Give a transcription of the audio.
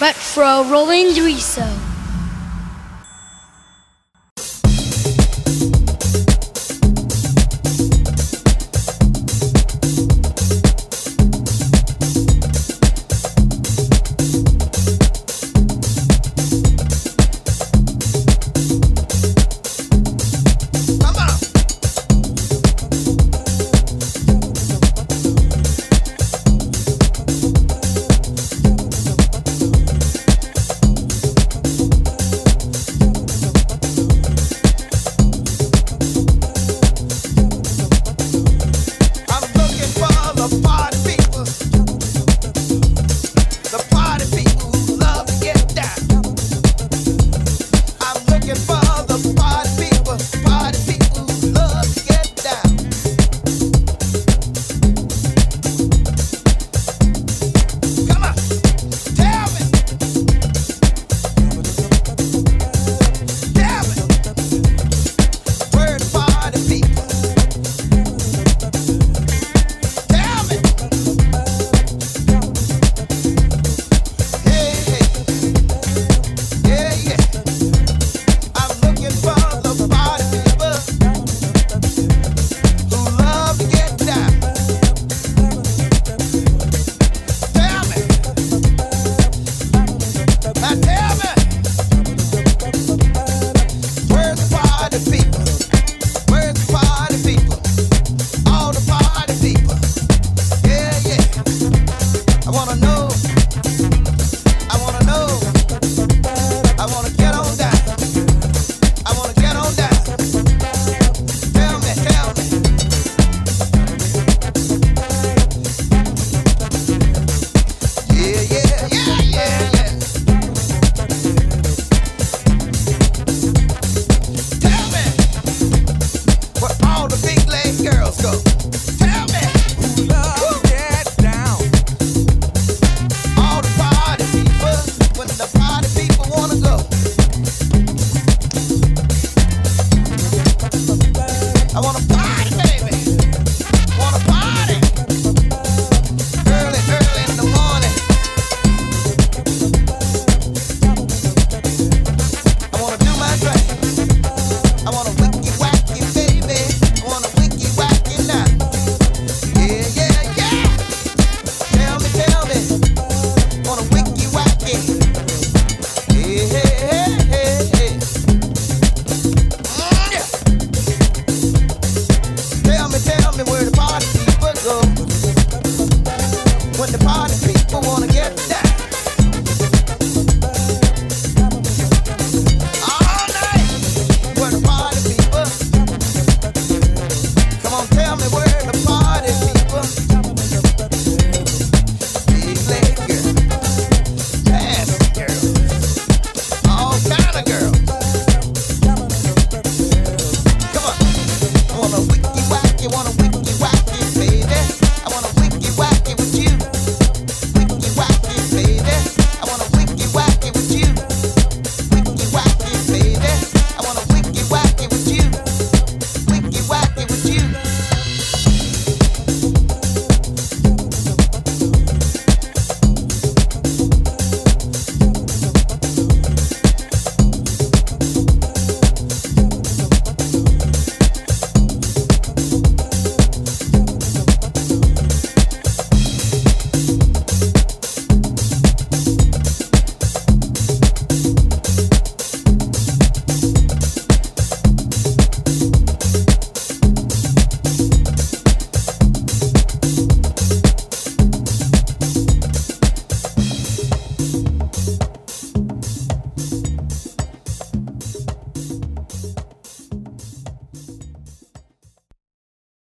Retro Rolling Riso.